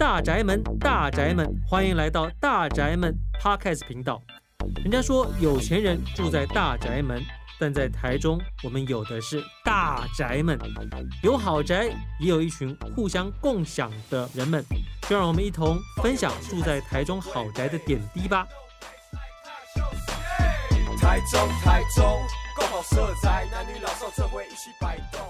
大宅门，大宅门，欢迎来到大宅门 Podcast 频道。人家说有钱人住在大宅门，但在台中，我们有的是大宅门，有豪宅，也有一群互相共享的人们。就让我们一同分享住在台中豪宅的点滴吧。台中，台中，共好色彩，男女老少这回一起摆动。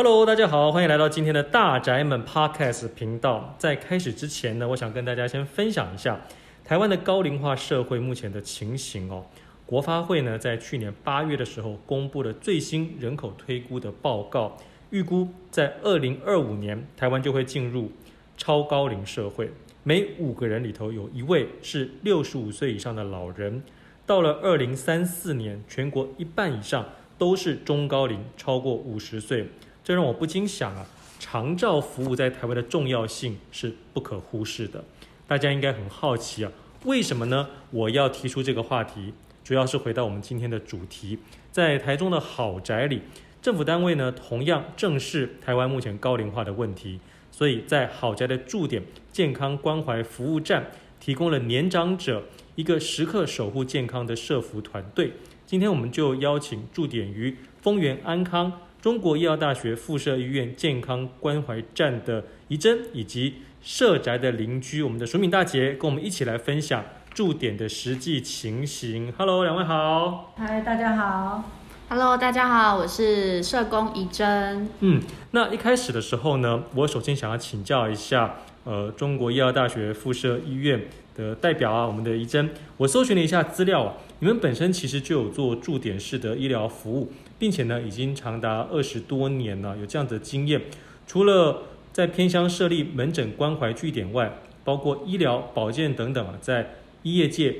Hello，大家好，欢迎来到今天的大宅门 Podcast 频道。在开始之前呢，我想跟大家先分享一下台湾的高龄化社会目前的情形哦。国发会呢，在去年八月的时候公布了最新人口推估的报告，预估在二零二五年，台湾就会进入超高龄社会，每五个人里头有一位是六十五岁以上的老人。到了二零三四年，全国一半以上都是中高龄，超过五十岁。这让我不禁想啊，长照服务在台湾的重要性是不可忽视的。大家应该很好奇啊，为什么呢？我要提出这个话题，主要是回到我们今天的主题，在台中的豪宅里，政府单位呢同样正视台湾目前高龄化的问题，所以在豪宅的驻点健康关怀服务站，提供了年长者一个时刻守护健康的社服团队。今天我们就邀请驻点于丰原安康。中国医药大学附设医院健康关怀站的怡珍，以及社宅的邻居，我们的署敏大姐，跟我们一起来分享驻点的实际情形。Hello，两位好。嗨，大家好。Hello，大家好，我是社工怡珍。嗯，那一开始的时候呢，我首先想要请教一下，呃，中国医药大学附设医院的代表啊，我们的怡珍，我搜寻了一下资料啊，你们本身其实就有做驻点式的医疗服务。并且呢，已经长达二十多年了，有这样的经验。除了在偏乡设立门诊关怀据点外，包括医疗保健等等啊，在医业界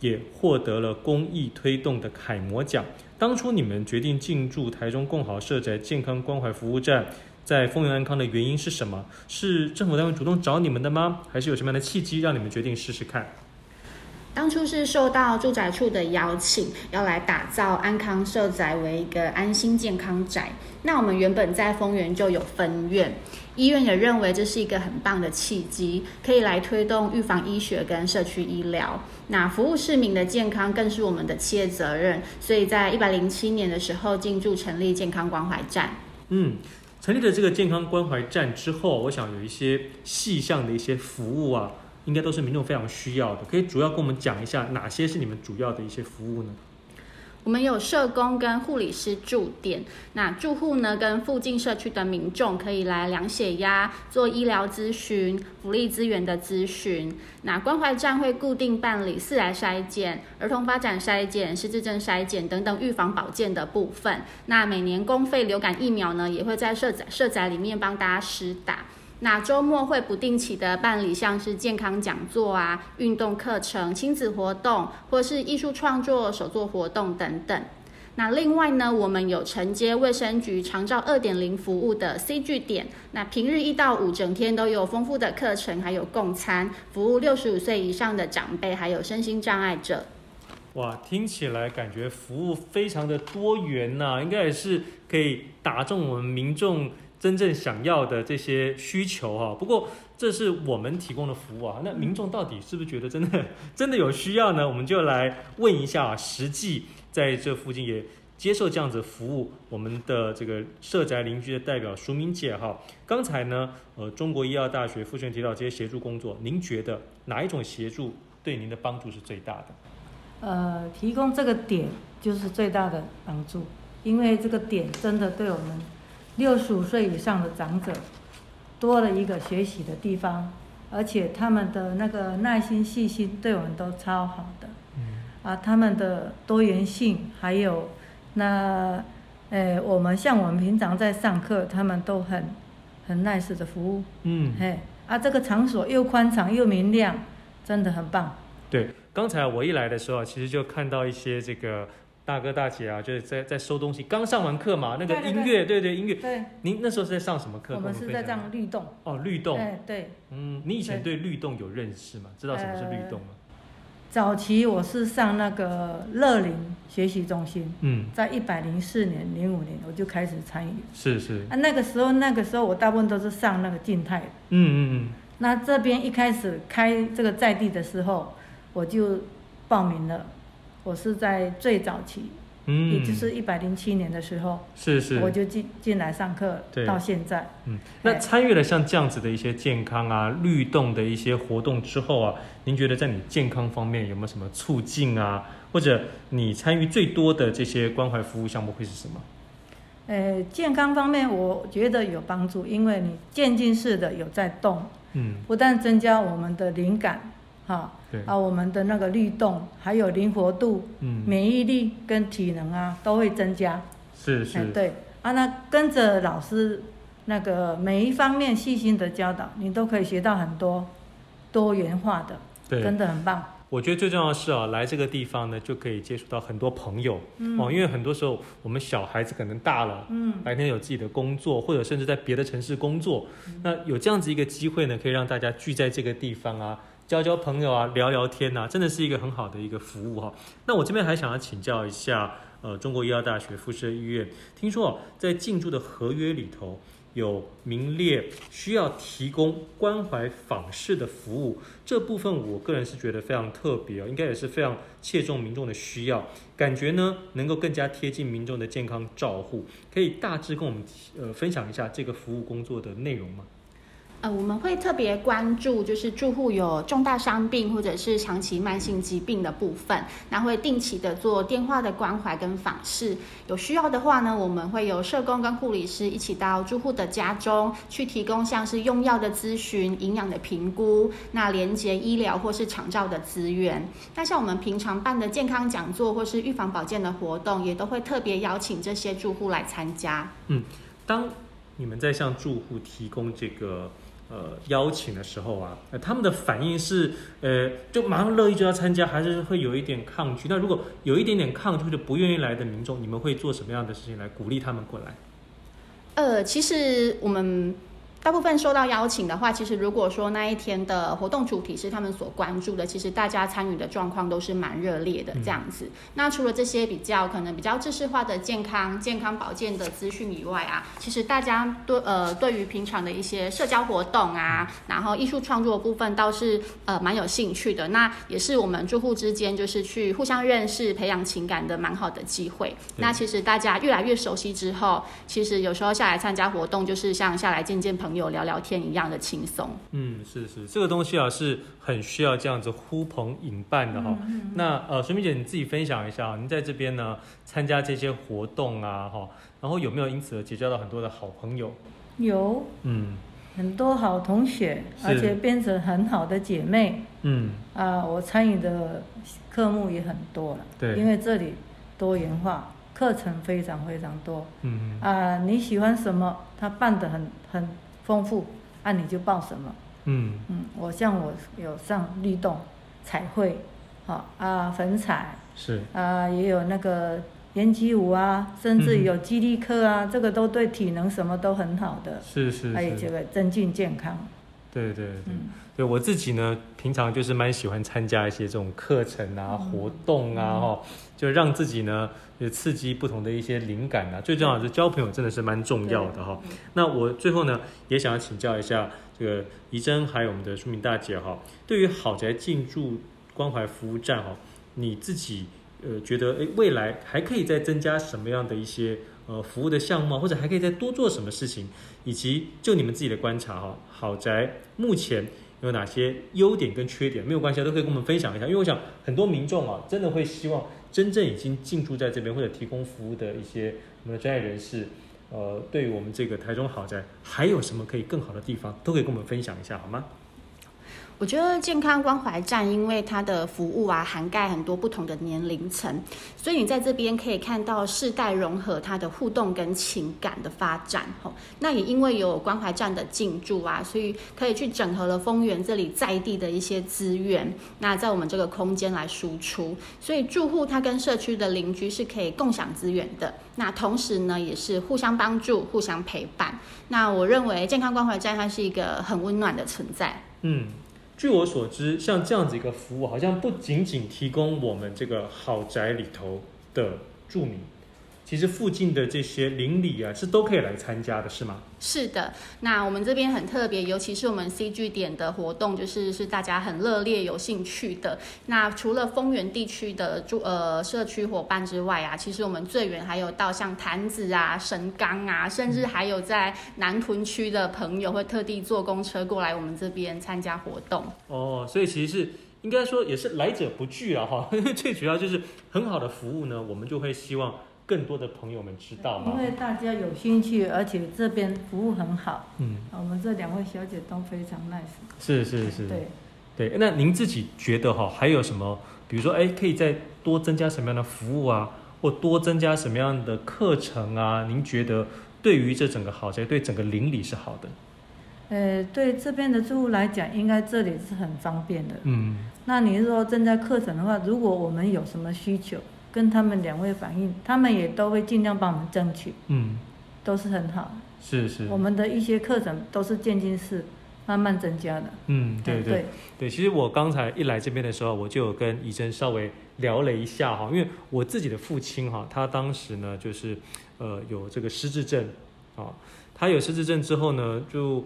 也获得了公益推动的楷模奖。当初你们决定进驻台中共好社宅健康关怀服务站，在丰原安康的原因是什么？是政府单位主动找你们的吗？还是有什么样的契机让你们决定试试看？当初是受到住宅处的邀请，要来打造安康社宅为一个安心健康宅。那我们原本在丰原就有分院，医院也认为这是一个很棒的契机，可以来推动预防医学跟社区医疗。那服务市民的健康更是我们的企业责任，所以在一百零七年的时候进驻成立健康关怀站。嗯，成立了这个健康关怀站之后，我想有一些细项的一些服务啊。应该都是民众非常需要的，可以主要跟我们讲一下哪些是你们主要的一些服务呢？我们有社工跟护理师驻点，那住户呢跟附近社区的民众可以来量血压、做医疗咨询、福利资源的咨询。那关怀站会固定办理四来筛检、儿童发展筛检、失智症筛检等等预防保健的部分。那每年公费流感疫苗呢，也会在社宅社宅里面帮大家施打。那周末会不定期的办理像是健康讲座啊、运动课程、亲子活动，或是艺术创作、手作活动等等。那另外呢，我们有承接卫生局长照二点零服务的 C 据点，那平日一到五整天都有丰富的课程，还有共餐，服务六十五岁以上的长辈，还有身心障碍者。哇，听起来感觉服务非常的多元呐、啊，应该也是可以打中我们民众。真正想要的这些需求哈，不过这是我们提供的服务啊。那民众到底是不是觉得真的 真的有需要呢？我们就来问一下，实际在这附近也接受这样子服务，我们的这个社宅邻居的代表淑明姐哈。刚才呢，呃，中国医药大学附设提到这些协助工作，您觉得哪一种协助对您的帮助是最大的？呃，提供这个点就是最大的帮助，因为这个点真的对我们。六十五岁以上的长者多了一个学习的地方，而且他们的那个耐心细心对我们都超好的。嗯。啊，他们的多元性还有那，呃，我们像我们平常在上课，他们都很很 nice 的服务。嗯。嘿，啊，这个场所又宽敞又明亮，真的很棒。对，刚才我一来的时候，其实就看到一些这个。大哥大姐啊，就是在在收东西，刚上完课嘛，那个音乐，对对，音乐。对。您那时候是在上什么课？我们是在上律动。哦，律动。对对。嗯，你以前对律动有认识吗？知道什么是律动吗？早期我是上那个乐龄学习中心，嗯，在一百零四年、零五年我就开始参与。是是。啊，那个时候那个时候我大部分都是上那个静态。嗯嗯嗯。那这边一开始开这个在地的时候，我就报名了。我是在最早期。嗯，也就是一百零七年的时候，是是，我就进进来上课，对，到现在。嗯，那参与了像这样子的一些健康啊、律动的一些活动之后啊，您觉得在你健康方面有没有什么促进啊？或者你参与最多的这些关怀服务项目会是什么？呃，健康方面我觉得有帮助，因为你渐进式的有在动，嗯，不但增加我们的灵感。啊，对啊，我们的那个律动，还有灵活度、嗯，免疫力跟体能啊，都会增加。是是，对啊，那跟着老师那个每一方面细心的教导，你都可以学到很多多元化的，对，真的很棒。我觉得最重要的是啊，来这个地方呢，就可以接触到很多朋友。嗯，哦，因为很多时候我们小孩子可能大了，嗯，白天有自己的工作，或者甚至在别的城市工作，嗯，那有这样子一个机会呢，可以让大家聚在这个地方啊。交交朋友啊，聊聊天啊，真的是一个很好的一个服务哈。那我这边还想要请教一下，呃，中国医药大学附设医院，听说啊在进驻的合约里头有名列需要提供关怀访视的服务，这部分我个人是觉得非常特别哦，应该也是非常切中民众的需要，感觉呢能够更加贴近民众的健康照护，可以大致跟我们呃分享一下这个服务工作的内容吗？呃，我们会特别关注，就是住户有重大伤病或者是长期慢性疾病的部分，那会定期的做电话的关怀跟访视。有需要的话呢，我们会有社工跟护理师一起到住户的家中去提供，像是用药的咨询、营养的评估，那连接医疗或是长照的资源。那像我们平常办的健康讲座或是预防保健的活动，也都会特别邀请这些住户来参加。嗯，当你们在向住户提供这个。呃，邀请的时候啊，呃，他们的反应是，呃，就马上乐意就要参加，还是会有一点抗拒？那如果有一点点抗拒，或者不愿意来的民众，你们会做什么样的事情来鼓励他们过来？呃，其实我们。大部分受到邀请的话，其实如果说那一天的活动主题是他们所关注的，其实大家参与的状况都是蛮热烈的这样子。嗯。那除了这些比较可能比较知识化的健康、健康保健的资讯以外啊，其实大家对呃对于平常的一些社交活动啊，然后艺术创作的部分倒是呃蛮有兴趣的。那也是我们住户之间就是去互相认识、培养情感的蛮好的机会。那其实大家越来越熟悉之后，其实有时候下来参加活动，就是像下来见见朋友。有聊聊天一样的轻松，嗯，是是，这个东西啊是很需要这样子呼朋引伴的哈、嗯嗯。那呃，水敏姐你自己分享一下，您在这边呢参加这些活动啊哈，然后有没有因此而结交到很多的好朋友？有，嗯，很多好同学，而且变成很好的姐妹。嗯，啊、呃，我参与的科目也很多了，对，因为这里多元化。课程非常非常多，嗯啊、呃，你喜欢什么？他办的很很丰富，那、啊、你就报什么，嗯。嗯。我像我有上律动、彩绘，好啊，粉彩是。啊，也有那个延吉舞啊，甚至有肌力课啊、嗯，这个都对体能什么都很好的，是是，是，还有这个增进健康。对对对，嗯、对我自己呢，平常就是蛮喜欢参加一些这种课程啊、嗯、活动啊，哈、嗯，就让自己呢，就刺激不同的一些灵感啊。最重要的是交朋友，真的是蛮重要的哈。那我最后呢，也想要请教一下这个怡珍，还有我们的淑敏大姐哈，对于好宅进驻关怀服务站哈，你自己呃觉得哎，未来还可以再增加什么样的一些？呃，服务的项目或者还可以再多做什么事情，以及就你们自己的观察哈，好宅目前有哪些优点跟缺点？没有关系，都可以跟我们分享一下。因为我想很多民众啊，真的会希望真正已经进驻在这边或者提供服务的一些我们的专业人士，呃，对于我们这个台中好宅还有什么可以更好的地方，都可以跟我们分享一下，好吗？我觉得健康关怀站，因为它的服务啊，涵盖很多不同的年龄层，所以你在这边可以看到世代融合它的互动跟情感的发展。吼，那也因为有关怀站的进驻啊，所以可以去整合了丰原这里在地的一些资源，那在我们这个空间来输出，所以住户他跟社区的邻居是可以共享资源的。那同时呢，也是互相帮助、互相陪伴。那我认为健康关怀站它是一个很温暖的存在。嗯。据我所知，像这样子一个服务，好像不仅仅提供我们这个豪宅里头的住民。其实附近的这些邻里啊，是都可以来参加的，是吗？是的，那我们这边很特别，尤其是我们 C 据点的活动，就是是大家很热烈有兴趣的。那除了丰原地区的住呃社区伙伴之外啊，其实我们最远还有到像潭子啊、神冈啊，甚至还有在南屯区的朋友会特地坐公车过来我们这边参加活动。哦，所以其实是应该说也是来者不拒啊哈，最主要就是很好的服务呢，我们就会希望。更多的朋友们知道吗？因为大家有兴趣，而且这边服务很好。嗯，我们这两位小姐都非常 nice。是是是。对对，那您自己觉得哈，还有什么？比如说，哎，可以再多增加什么样的服务啊，或多增加什么样的课程啊？您觉得对于这整个豪宅，对整个邻里是好的？呃，对这边的住户来讲，应该这里是很方便的。嗯。那你是说增加课程的话，如果我们有什么需求？跟他们两位反映，他们也都会尽量帮我们争取，嗯，都是很好。是是。我们的一些课程都是渐进式，慢慢增加的。嗯，对对对，对。其实我刚才一来这边的时候，我就有跟怡珍稍微聊了一下哈，因为我自己的父亲哈，他当时呢就是呃有这个失智症啊，他有失智症之后呢就。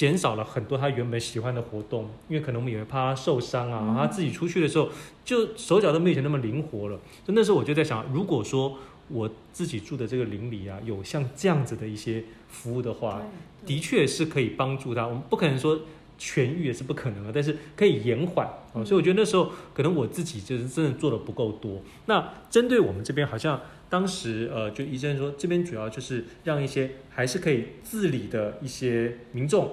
减少了很多他原本喜欢的活动，因为可能我们也会怕他受伤啊。嗯、他自己出去的时候，就手脚都没以前那么灵活了。就那时候我就在想，如果说我自己住的这个邻里啊，有像这样子的一些服务的话，的确是可以帮助他。我们不可能说痊愈也是不可能的，但是可以延缓啊。所以我觉得那时候可能我自己就是真的做的不够多。那针对我们这边，好像当时呃，就医生说这边主要就是让一些还是可以自理的一些民众。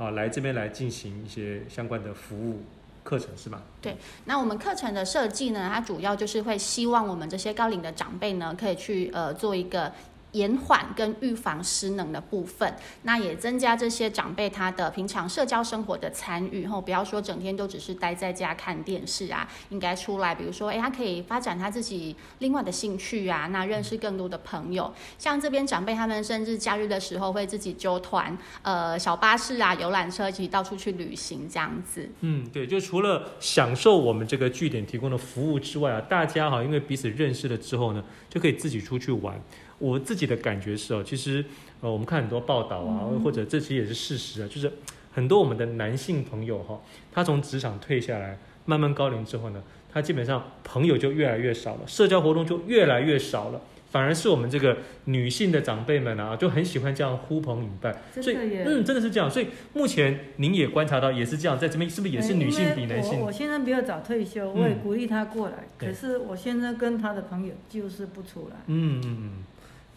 啊，来这边来进行一些相关的服务课程是吧？对，那我们课程的设计呢，它主要就是会希望我们这些高龄的长辈呢，可以去呃做一个。延缓跟预防失能的部分，那也增加这些长辈他的平常社交生活的参与，吼不要说整天都只是待在家看电视啊，应该出来，比如说，哎，他可以发展他自己另外的兴趣啊，那认识更多的朋友。像这边长辈他们甚至假日的时候会自己揪团，呃，小巴士啊、游览车一起到处去旅行这样子。嗯，对，就除了享受我们这个据点提供的服务之外啊，大家哈，因为彼此认识了之后呢，就可以自己出去玩。我自己的感觉是哦，其实呃，我们看很多报道啊，或者这其实也是事实啊，就是很多我们的男性朋友哈，他从职场退下来，慢慢高龄之后呢，他基本上朋友就越来越少了，社交活动就越来越少了，反而是我们这个女性的长辈们啊，就很喜欢这样呼朋引伴，所以嗯，真的是这样。所以目前您也观察到也是这样，在这边是不是也是女性比男性？我我现在比较早退休，我也鼓励他过来，可是我现在跟他的朋友就是不出来。嗯嗯嗯。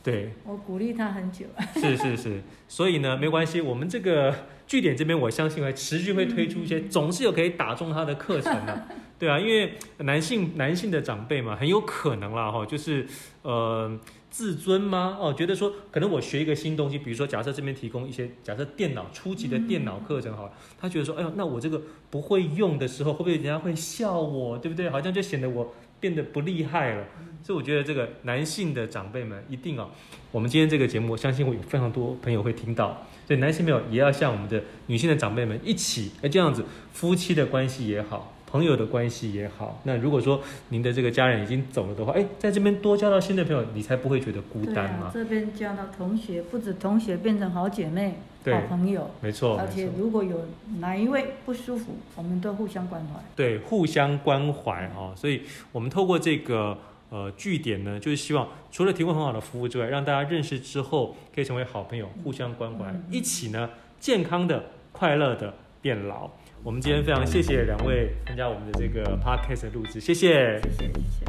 对，我鼓励他很久。是是是，所以呢，没关系，我们这个据点这边，我相信会持续会推出一些，总是有可以打中他的课程的。对啊，因为男性男性的长辈嘛，很有可能啦哈，就是呃自尊吗？哦，觉得说可能我学一个新东西，比如说假设这边提供一些假设电脑初级的电脑课程好了，他觉得说，哎呦，那我这个不会用的时候，会不会人家会笑我，对不对？好像就显得我变得不厉害了。所以我觉得这个男性的长辈们一定哦，我们今天这个节目，我相信会有非常多朋友会听到。所以男性朋友也要向我们的女性的长辈们一起，哎，这样子夫妻的关系也好，朋友的关系也好。那如果说您的这个家人已经走了的话，哎，在这边多交到新的朋友，你才不会觉得孤单嘛。这边交到同学，不止同学，变成好姐妹、好朋友。没错。而且如果有哪一位不舒服，我们都互相关怀。对，互相关怀啊。所以我们透过这个。呃，据点呢，就是希望除了提供很好的服务之外，让大家认识之后可以成为好朋友，互相关怀，一起呢健康的、快乐的变老。我们今天非常谢谢两位参加我们的这个 podcast 录制，谢谢，谢谢，谢谢。